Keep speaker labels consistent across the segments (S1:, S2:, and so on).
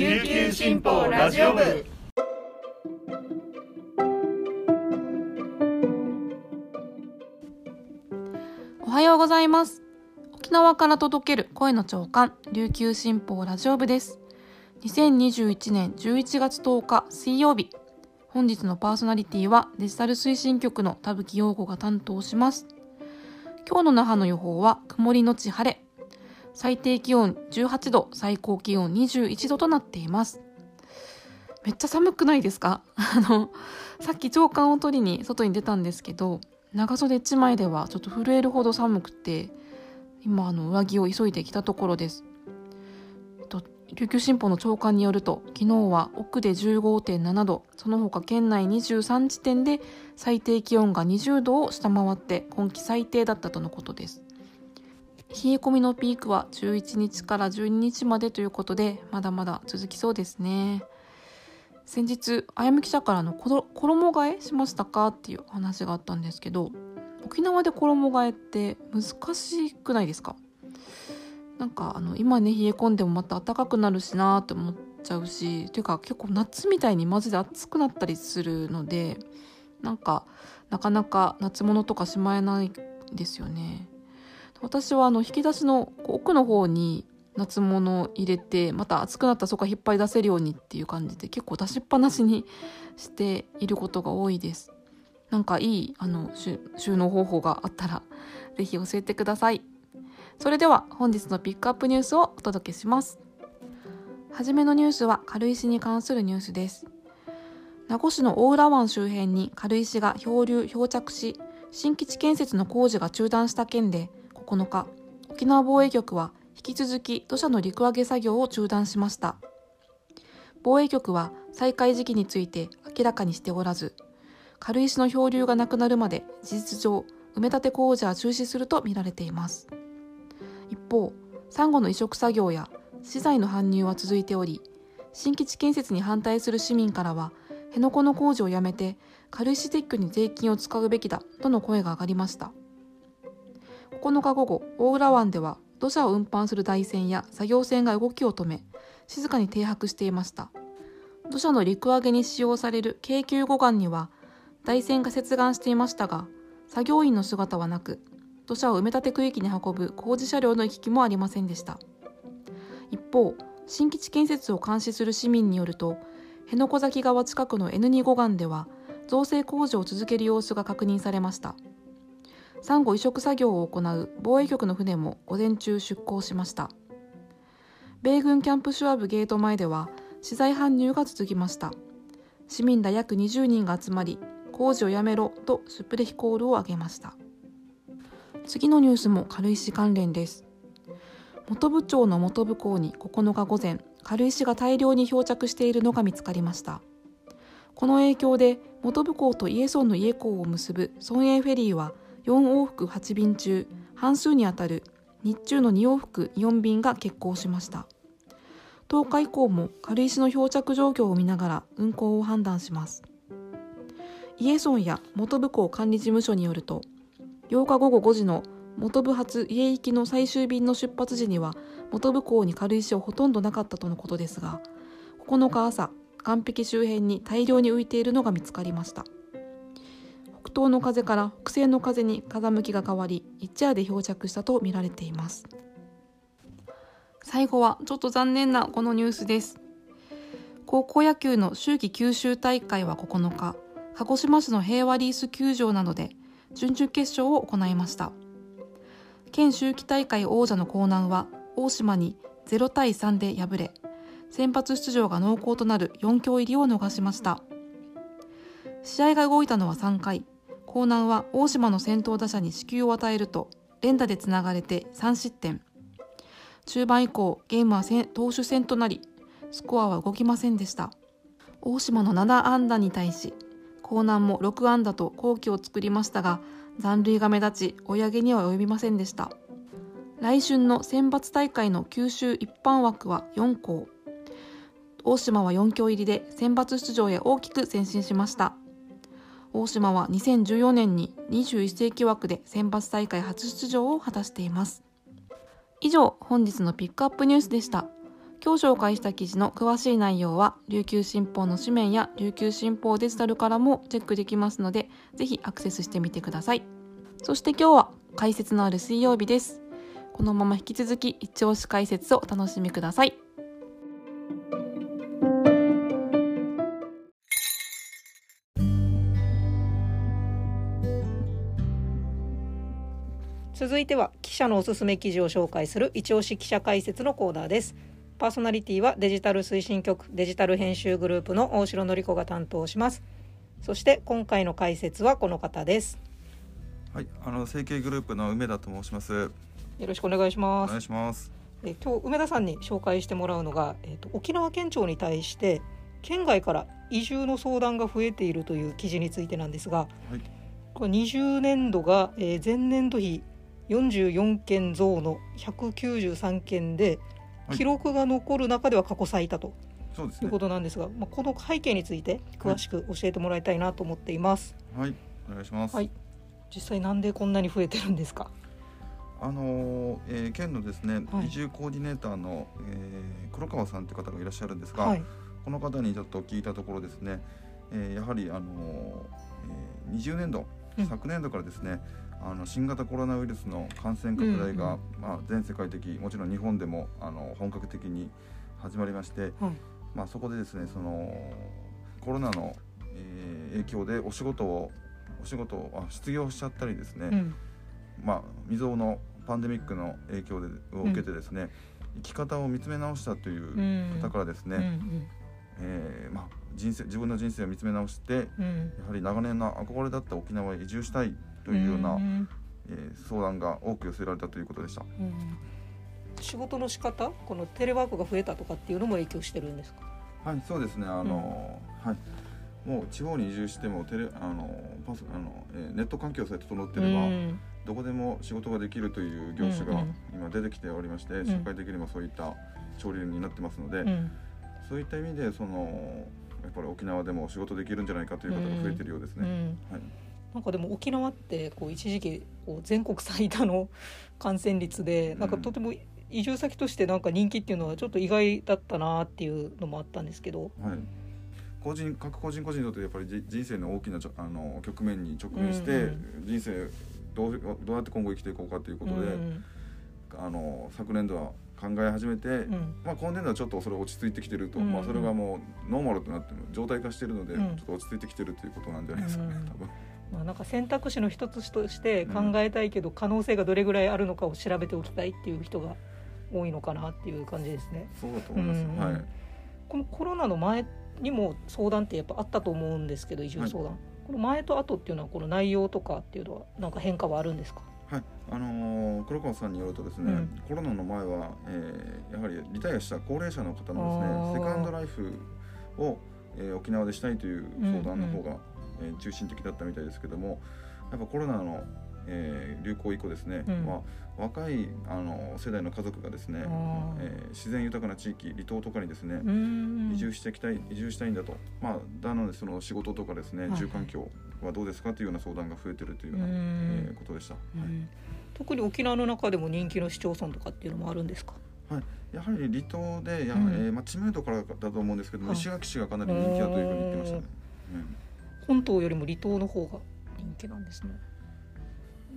S1: 琉球新報ラジオ部。
S2: おはようございます。沖縄から届ける声の長官琉球新報ラジオ部です。2021年11月10日水曜日。本日のパーソナリティはデジタル推進局の田吹陽子が担当します。今日の那覇の予報は曇りのち晴れ。最低気温18度最高気温21度となっています。めっちゃ寒くないですか？あのさっき朝刊を取りに外に出たんですけど長袖1枚ではちょっと震えるほど寒くて今あの上着を急いできたところです。と琉球新報の朝刊によると昨日は奥で15.7度その他県内23地点で最低気温が20度を下回って今季最低だったとのことです。冷え込みのピークは11日から12日までということでまだまだ続きそうですね。先日あやむ記者からの衣替えしましたかっていう話があったんですけど沖縄で衣替えって難しくないですか？なんかあの今ね冷え込んでもまた暖かくなるしなって思っちゃうしというか結構夏みたいにマジで暑くなったりするのでなんかなかなか夏物とかしまえないですよね。私はあの引き出しの奥の方に夏物を入れてまた暑くなったらそこから引っ張り出せるようにっていう感じで結構出しっぱなしにしていることが多いです。なんかいいあの収納方法があったら是非教えてください。それでは本日のピックアップニュースをお届けします。はじめのニュースは軽石に関するニュースです。名護市の大浦湾周辺に軽石が漂流漂着し新基地建設の工事が中断した件で9日沖縄防衛局は引き続き土砂の陸揚げ作業を中断しました。防衛局は再開時期について明らかにしておらず軽石の漂流がなくなるまで事実上埋め立て工事は中止するとみられています。一方サンゴの移植作業や資材の搬入は続いており新基地建設に反対する市民からは辺野古の工事をやめて軽石撤去に税金を使うべきだとの声が上がりました。9日午後大浦湾では土砂を運搬する台船や作業船が動きを止め静かに停泊していました。土砂の陸揚げに使用される京急護岸には台船が接岸していましたが作業員の姿はなく土砂を埋め立て区域に運ぶ工事車両の行き来もありませんでした。一方新基地建設を監視する市民によると辺野古崎川近くの N2 護岸では造成工事を続ける様子が確認されました。サンゴ移植作業を行う防衛局の船も午前中出港しました。米軍キャンプシュワブゲート前では資材搬入が続きました。市民ら約20人が集まり工事をやめろとスプレヒコールを上げました。次のニュースも軽石関連です。本部町の本部港に9日午前軽石が大量に漂着しているのが見つかりました。この影響で本部港とイエソンの家港を結ぶ村営フェリーは4往復8便中半数にあたる日中の2往復4便が欠航しました。10日以降も軽石の漂着状況を見ながら運航を判断します。イエソンや元部港管理事務所によると8日午後5時の元部発家行きの最終便の出発時には元部港に軽石はほとんどなかったとのことですが9日朝岸壁周辺に大量に浮いているのが見つかりました。北東の風から北西の風に風向きが変わり一夜で漂着したとみられています。最後はちょっと残念なこのニュースです。高校野球の秋季九州大会は9日鹿児島市の平和リース球場などで準々決勝を行いました。県秋季大会王者の江南は大島に0対3で敗れ先発出場が濃厚となる4強入りを逃しました。試合が動いたのは3回。江南は大島の先頭打者に死球を与えると連打でつながれて3失点。中盤以降ゲームは投手戦となりスコアは動きませんでした。大島の7安打に対し江南も6安打と好機を作りましたが残塁が目立ち追い上げには及びませんでした。来春の選抜大会の九州一般枠は4校。大島は4強入りで選抜出場へ大きく前進しました。大島は2014年に21世紀枠で選抜大会初出場を果たしています。以上本日のピックアップニュースでした。今日紹介した記事の詳しい内容は琉球新報の紙面や琉球新報デジタルからもチェックできますのでぜひアクセスしてみてください。そして今日は解説のある水曜日です。このまま引き続き一押し解説をお楽しみください。
S1: 続いては記者のおすすめ記事を紹介する一押し記者解説のコーナーです。パーソナリティはデジタル推進局デジタル編集グループの大城典子が担当します。そして今回の解説はこの方です。
S3: はい、あの成形グループの梅田と申します。
S1: よろしくお願いし
S3: お
S1: ます。
S3: 願いします。
S1: え今日梅田さんに紹介してもらうのが、えー、と沖縄県庁に対して県外から移住の相談が増えているという記事についてなんですが、
S3: はい。
S1: これ20年度が、えー前年度比44件増の193件で
S3: はい
S1: 記録が残る中では過去最多と
S3: そうですね
S1: いうこ。となんですが、まあ、この背景について詳しく教えてもらいたいなと思っています。
S3: はい、お願いします。
S1: はい実際なんでこんなに増えてるんですか？
S3: あのーえー県のですね、
S1: はい
S3: 移住コーディネーターの、えー黒川さんという方がいらっしゃるんですが、
S1: はい。
S3: この方にちょっと聞いたところですね、えーやはりあのーえー20年度、
S1: うん。
S3: 昨年度からですね。あの新型コロナウイルスの感染拡大が、
S1: うん
S3: まあ、全世界的もちろん日本でもあの本格的に始まりまして、
S1: はい。
S3: まあ、そこでですねそのコロナの、えー影響でお仕事をお仕事をあ失業しちゃったりですね、
S1: うん。
S3: まあ、未曾有のパンデミックの影響でを受けてですね、生き方を見つめ直したという
S1: うん。
S3: 方からですね、
S1: うん。
S3: えーまあ、人生自分の人生を見つめ直して
S1: うん。うん
S3: やはり長年の憧れだった沖縄へ移住したいというような、
S1: ん
S3: えー相談が多く寄せられたということでした。
S1: うん。仕事の仕方？このテレワークが増えたとかっていうのも影響してるんですか？
S3: はい、そうですね。あの、はい。もう地方に移住してもテレあのパスあの、えーネット環境さえ整ってれば、
S1: うん。
S3: どこでも仕事ができるという業種が今出てきておりまして、
S1: ん。
S3: 社会的にもそういった潮流になってますので、
S1: うん。
S3: そういった意味でそのやっぱり沖縄でも仕事できるんじゃないかという方が増えてるようですね。
S1: うん
S3: はい。
S1: なんかでも沖縄ってこう一時期こう全国最多の感染率でなんかとても移住先としてなんか人気っていうのはちょっと意外だったなっていうのもあったんですけど。
S3: はい。個人各個人個人にとってやっぱりじ人生の大きなあの局面に直面して、
S1: うん
S3: 人生どうどうやって今後生きていこうかということで、
S1: うん
S3: あの昨年度は考え始めて、
S1: うん。
S3: まあ、今年度はちょっとそれ落ち着いてきてると、
S1: うん。
S3: まあ、それがもうノーマルとなって状態化しているので、
S1: うん。
S3: ちょっと落ち着いてきてるということなんじゃないですかね、
S1: うん
S3: 多分。
S1: まあ、なんか選択肢の一つとして考えたいけど可能性がどれぐらいあるのかを調べておきたいっていう人が多いのかなっていう感じですね。
S3: そうだと思います。
S1: うん。
S3: はい。
S1: このコロナの前にも相談ってやっぱあったと思うんですけど移住相談、この前と後っていうのはこの内容とかっていうのはなんか変化はあるんですか、
S3: はい、あのー黒川さんによるとですね、
S1: うん。
S3: コロナの前は、えーやはりリタイアした高齢者の方のですねセカンドライフを、えー沖縄でしたいという相談の方が、えー中心的だったみたいですけどもやっぱコロナの、えー流行以降ですね、
S1: うん。
S3: まあ、若いあの世代の家族がですね、えー自然豊かな地域離島とかにですね、
S1: うん
S3: 移住していきたい移住したいんだと、まあ、なのでその仕事とかですね、
S1: はい
S3: 住環境はどうですかというような相談が増えてるというような、ことでした。はい。
S1: うん特に沖縄の中でも人気の市町村とかっていうのもあるんですか？
S3: やはり離島でや、
S1: うん。
S3: えーまあ、知名度からだと思うんですけども、
S1: はい。
S3: 石垣市がかなり人気だというふうに言ってましたね。
S1: 本島よりも離島の方が人気なんですね。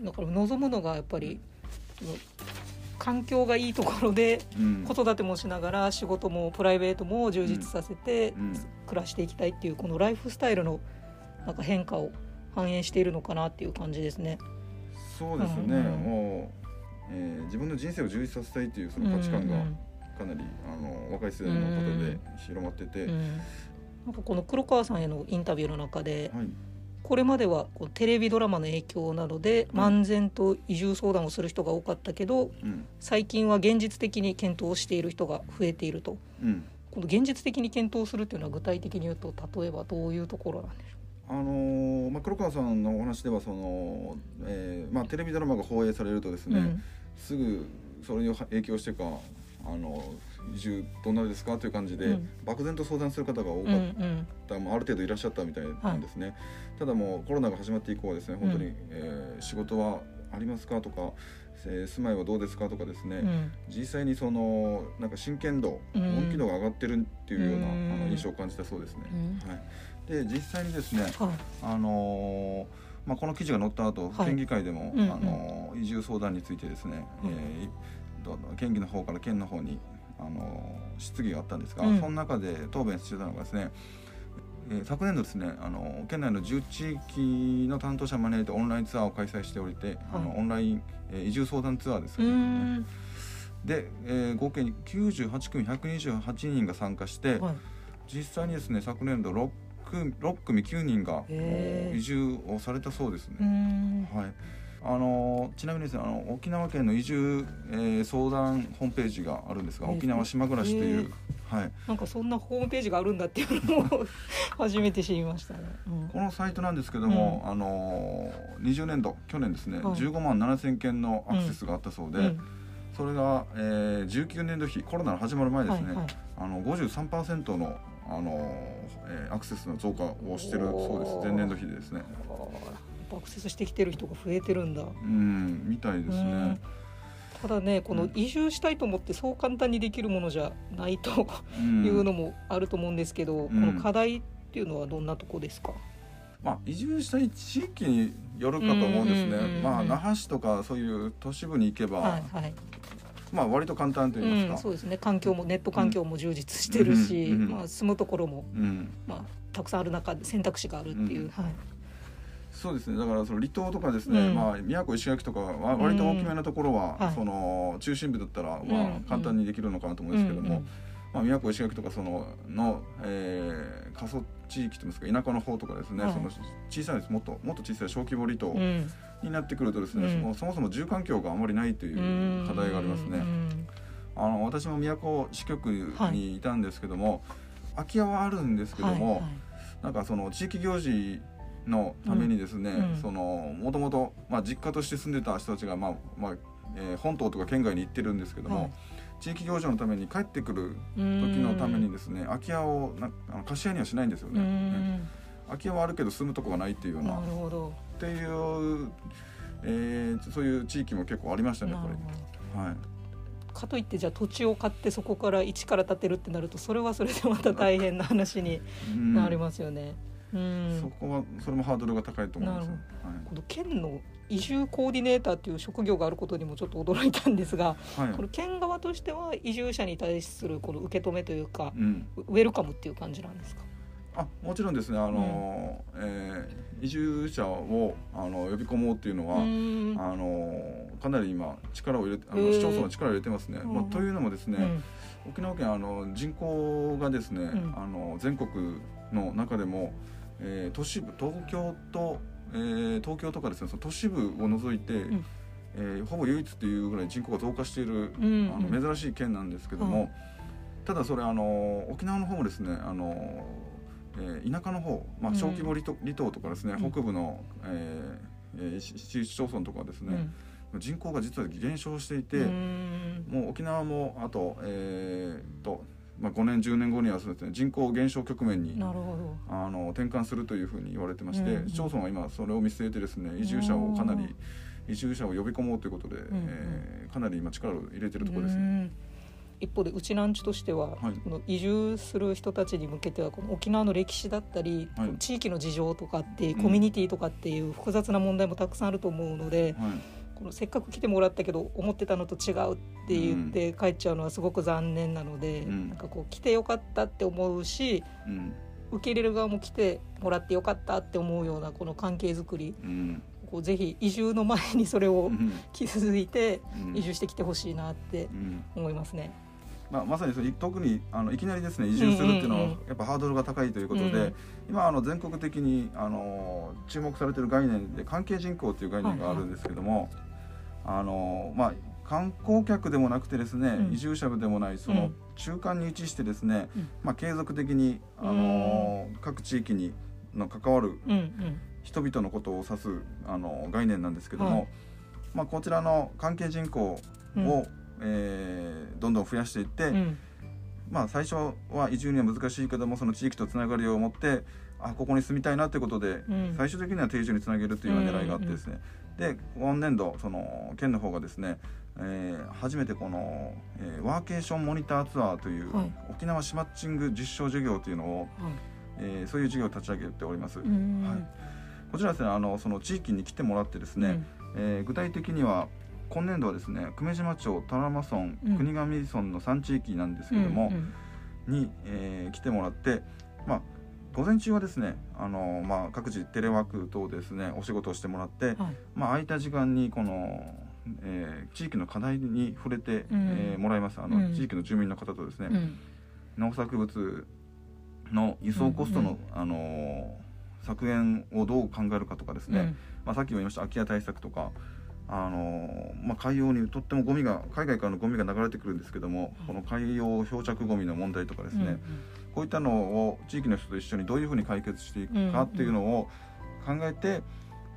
S1: だから望むのがやっぱり環境がいいところで
S3: うん。
S1: 子育てもしながら仕事もプライベートも充実させて
S3: うん。
S1: 暮らしていきたいっていうこのライフスタイルのなんか変化を反映しているのかなっていう感じですね。
S3: そうですね、
S1: うん
S3: もう、えー自分の人生を充実させたいというその価値観が
S1: うん
S3: かなり、あの若い世代の方で広まってて、
S1: うん。なんかこの黒川さんへのインタビューの中で
S3: はい。
S1: これまではこうテレビドラマの影響などで漫然と移住相談をする人が多かったけど
S3: うん。
S1: 最近は現実的に検討している人が増えていると。
S3: うん。
S1: この現実的に検討するっていうのは具体的に言うと例えばどういうところなんでしょ
S3: あのーまあ、黒川さんのお話ではその、えーまあ、テレビドラマが放映されるとです
S1: う、
S3: ね、すぐそれに影響してかあの移住どんなですかという感じで、
S1: うん。
S3: 漠然と相談する方が多かっ
S1: うんうん。
S3: あある程度いらっしゃったみたいなんですね、ただもうコロナが始まって以降はですね本当に、
S1: うん。
S3: えー仕事はありますかとかえー住まいはどうですかとかですね、
S1: うん。
S3: 実際にそのなんか真剣度、
S1: うん。
S3: 本気度が上がってるっていうような、
S1: うん。
S3: あの印象を感じたそうですね。
S1: うん。
S3: はい、で実際にですね、
S1: はい。
S3: あのーまあ、この記事が載った後、
S1: はい。
S3: 県議会でも、
S1: うんうん。
S3: あのー移住相談についてですね、
S1: うん。
S3: えーど県議の方から県の方に、あのー質疑があったんですが、
S1: うん。
S3: その中で答弁してたのがですね、えー昨年度ですね、あのー県内の10地域の担当者を招いてオンラインツアーを開催しておりて、あのオンライン、えー移住相談ツアーですね。
S1: ん
S3: で、えー合計98組128人が参加して、
S1: はい。
S3: 実際にですね昨年度6組 ,6 組9人が移住をされたそうです
S1: う
S3: ね。
S1: ん。
S3: はい。あのーちなみにですねあの沖縄県の移住、えー相談ホームページがあるんですが、
S1: えー。
S3: 沖縄島暮らしという、はい、
S1: なんかそんなホームページがあるんだっていうのを初めて知りましたね。うん。
S3: このサイトなんですけども、あのー20年度去年ですね、
S1: はい。
S3: 15万7千件のアクセスがあったそうで、
S1: うん。
S3: それが、えー19年度比コロナの始まる前ですね、
S1: はいはい。
S3: あの53%のあのー、えーアクセスの増加をしてるそうです。前年度比でですね。
S1: あーやっぱアクセスしてきてる人が増えてるんだ。
S3: うんみたいです
S1: うん。
S3: ね
S1: ただねこの
S3: うん
S1: 移住したいと思ってそう簡単にできるものじゃないと
S3: うん。
S1: いうのもあると思うんですけど、
S3: ん。
S1: この課題っていうのはどんなとこですか、
S3: まあ移住したい地域によるかと思うんですねまあ那覇市とかそういう都市部に行けば、
S1: はいはい
S3: まあ割と簡単と言いますか、
S1: うん、そうですね。環境もネット環境も充実してるし、
S3: うんうん
S1: まあ、住むところも、
S3: うん。
S1: まあ、たくさんある中で選択肢があるっていう、
S3: うん
S1: はい。
S3: そうですね。だからその離島とかですね、
S1: うん。
S3: まあ宮古石垣とかは割と大きめなところは、
S1: はい。
S3: その中心部だったら
S1: うん
S3: まあ簡単にできるのかなと思うんですけども、まあ、宮古石垣とかそのの、えー過疎地域といいますか田舎の方とかですね、
S1: はい。
S3: その小さいです。もっともっと小さい小規模離島
S1: うん。
S3: になってくるとですね、
S1: うん。
S3: そのそもそも住環境があまりないという課題がありますね。
S1: うん。
S3: あの私も宮古支局にいたんですけども、空き家はあるんですけども、
S1: はいはい。
S3: なんかその地域行事のためにですね、
S1: うん。うん。
S3: そのもともとまあ実家として住んでた人たちがまあまあ、えー本島とか県外に行ってるんですけども、
S1: はい
S3: 地域行事のために帰ってくる時のためにですね空き家をなあの貸し家にはしないんですよ
S1: う
S3: ね。ね。
S1: ん
S3: 空き家はあるけど住むとこがないっていうような
S1: なるほど。
S3: っていう、えーそういう地域も結構ありましたねこれ。はい。
S1: どかといってじゃあ土地を買ってそこから一から建てるってなるとそれはそれでまた大変な話に
S3: うん。
S1: なりますよね。うん。
S3: そこはそれもハードルが高いと思います。はい。
S1: この県の移住コーディネーターっていう職業があることにもちょっと驚いたんですが、
S3: はい。
S1: この県側としては移住者に対するこの受け止めというか、
S3: うん、
S1: ウェルカムっていう感じなんですか？
S3: あもちろんですね。あの、えー移住者をあの呼び込もうっていうのは、
S1: うん。
S3: あのかなり今力を入れてあの市町村は力を入れてますね。
S1: うん。
S3: まあ、というのもですね、
S1: うん。
S3: 沖縄県あの人口がですね、
S1: ん。
S3: あの全国の中でも、えー都市部東京と、えー東京とかですねその都市部を除いて、
S1: ん。
S3: えーほぼ唯一っていうぐらい人口が増加している、
S1: うん。
S3: あの珍しい県なんですけども、
S1: はい
S3: ただそれあの沖縄の方もですねあの、えー田舎の方、まあ、小規模離島,、離島とかですね
S1: うん。
S3: 北部の、えーえー市町村とかはですね、人口が実は減少していて、
S1: うん。
S3: もう沖縄もあと,、えーとまあ、5年10年後にはそうです、ね、人口減少局面に
S1: なるほど。
S3: あの転換するというふうに言われてまして、
S1: うん
S3: 市町村は今それを見据えてですね移住者をかなり移住者を呼び込もうということで、えーかなり今力を入れてるところですね。
S1: うん一方でうちなんちとしては、
S3: はい。
S1: この移住する人たちに向けてはこの沖縄の歴史だったり、
S3: はい。
S1: 地域の事情とかってコミュニティとかっていう複雑な問題もたくさんあると思うので、
S3: はい
S1: このせっかく来てもらったけど思ってたのと違うって言って帰っちゃうのはすごく残念なので、
S3: うん。
S1: なんかこう来てよかったって思うし
S3: うん。
S1: 受け入れる側も来てもらってよかったって思うようなこの関係づくり
S3: うん。
S1: こうぜひ移住の前にそれを
S3: うん。
S1: 気づいて
S3: うん。
S1: 移住してきてほしいなって
S3: うん。
S1: 思いますね。
S3: まあ、まさにそれ特にあのいきなりですね移住するっていうのは
S1: うんうん
S3: やっぱハードルが高いということで、
S1: うん
S3: 今あの全国的にあの注目されている概念で関係人口という概念があるんですけども、あのまあ観光客でもなくてですね、
S1: うん。
S3: 移住者でもないそうの
S1: ん。
S3: 中間に位置してですね、
S1: うん。
S3: まあ、継続的にあの各地域にの関わる
S1: うんうん。
S3: 人々のことを指すあの概念なんですけども、
S1: はい。
S3: まあ、こちらの関係人口を、
S1: うん
S3: えーどんどん増やしていって、
S1: うん。
S3: まあ、最初は移住には難しいけどもその地域とつながりを持ってあここに住みたいなということで、
S1: うん。
S3: 最終的には定住につなげるというような狙いがあってですね、で今年度その県の方がですね、えー初めてこの、えーワーケーションモニターツアーという、
S1: はい。
S3: 沖縄市マッチング実証授業というのを、
S1: はい。
S3: えーそういう授業を立ち上げております。
S1: うん。
S3: はい。こちらですねあのその地域に来てもらってですね、えー具体的には今年度はですね久米島町多良間村、
S1: うん。
S3: 国頭村の3地域なんですけども、に、えー来てもらって、まあ、午前中はですねあの、まあ、各自テレワーク等ですねお仕事をしてもらって、
S1: はい。
S3: まあ、空いた時間にこの、えー地域の課題に触れて、
S1: うん。
S3: えーもらいます。あの、
S1: うん。
S3: 地域の住民の方とですね、
S1: うん。
S3: 農作物の輸送コストの、あのー削減をどう考えるかとかですね、
S1: うん。
S3: まあ、さっきも言いました空き家対策とか、あのーまあ、海洋にとってもゴミが海外からのゴミが流れてくるんですけども、この海洋漂着ゴミの問題とかですね、こういったのを地域の人と一緒にどういうふうに解決していくかっていうのを考えて、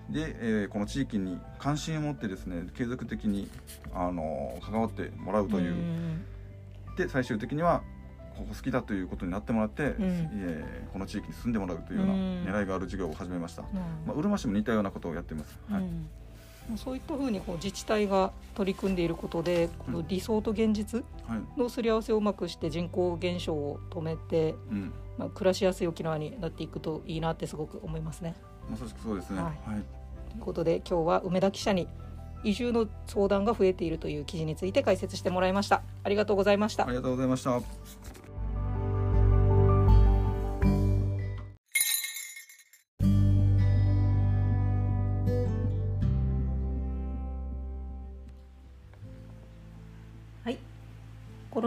S3: で、えーこの地域に関心を持ってですね継続的に、あのー関わってもらうという、
S1: ん
S3: で最終的にはここ好きだということになってもらって、
S1: ん。
S3: えーこの地域に住んでもらうというような
S1: うん。
S3: 狙いがある事業を始めました、
S1: うん
S3: まあ、うるま市も似たようなことをやっています、はい。
S1: うんそういったふうにこう自治体が取り組んでいることでこの理想と現実
S3: はい
S1: のすり合わせをうまくして人口減少を止めて、
S3: うん、
S1: まあ、暮らしやすい沖縄になっていくといいなってすごく思いますね。
S3: まさしくそうですね、
S1: は
S3: はいい
S1: ということで今日は梅田記者に移住の相談が増えているという記事について解説してもらいました。ありがとうございました
S3: あ。りがとうございました。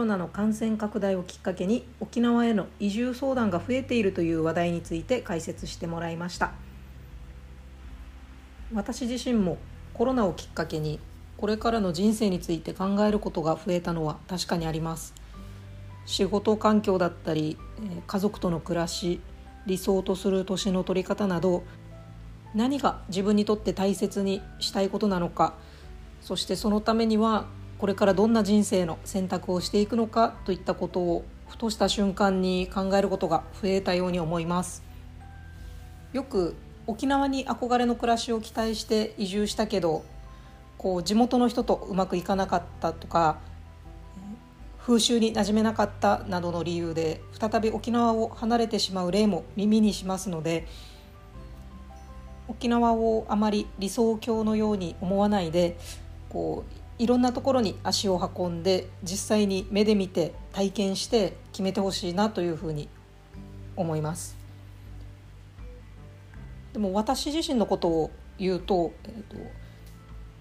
S1: ロナの感染拡大をきっかけに沖縄への移住相談が増えているという話題について解説してもらいました。私自身もコロナをきっかけにこれからの人生について考えることが増えたのは確かにあります。仕事環境だったり家族との暮らし理想とする年の取り方など何が自分にとって大切にしたいことなのかそしてそのためにはこれからどんな人生の選択をしていくのかといったことをふとした瞬間に考えることが増えたように思います。よく沖縄に憧れの暮らしを期待して移住したけどこう地元の人とうまくいかなかったとか風習に馴染めなかったなどの理由で再び沖縄を離れてしまう例も耳にしますので沖縄をあまり理想郷のように思わないでこういろんなところに足を運んで実際に目で見て体験して決めてほしいなというふうに思います。でも私自身のことを言うと,、えー、と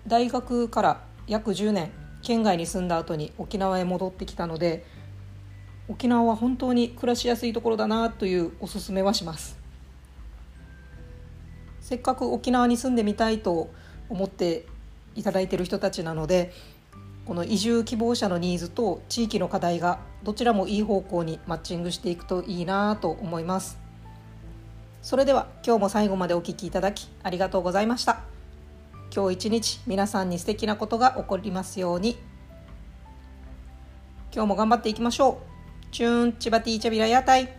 S1: 大学から約10年県外に住んだ後に沖縄へ戻ってきたので沖縄は本当に暮らしやすいところだなというおすすめはします。せっかく沖縄に住んでみたいと思っていただいている人たちなのでこの移住希望者のニーズと地域の課題がどちらもいい方向にマッチングしていくといいなと思います。それでは今日も最後までお聞きいただきありがとうございました。今日一日皆さんに素敵なことが起こりますように。今日も頑張っていきましょう。チューンチバティーチャビラ屋台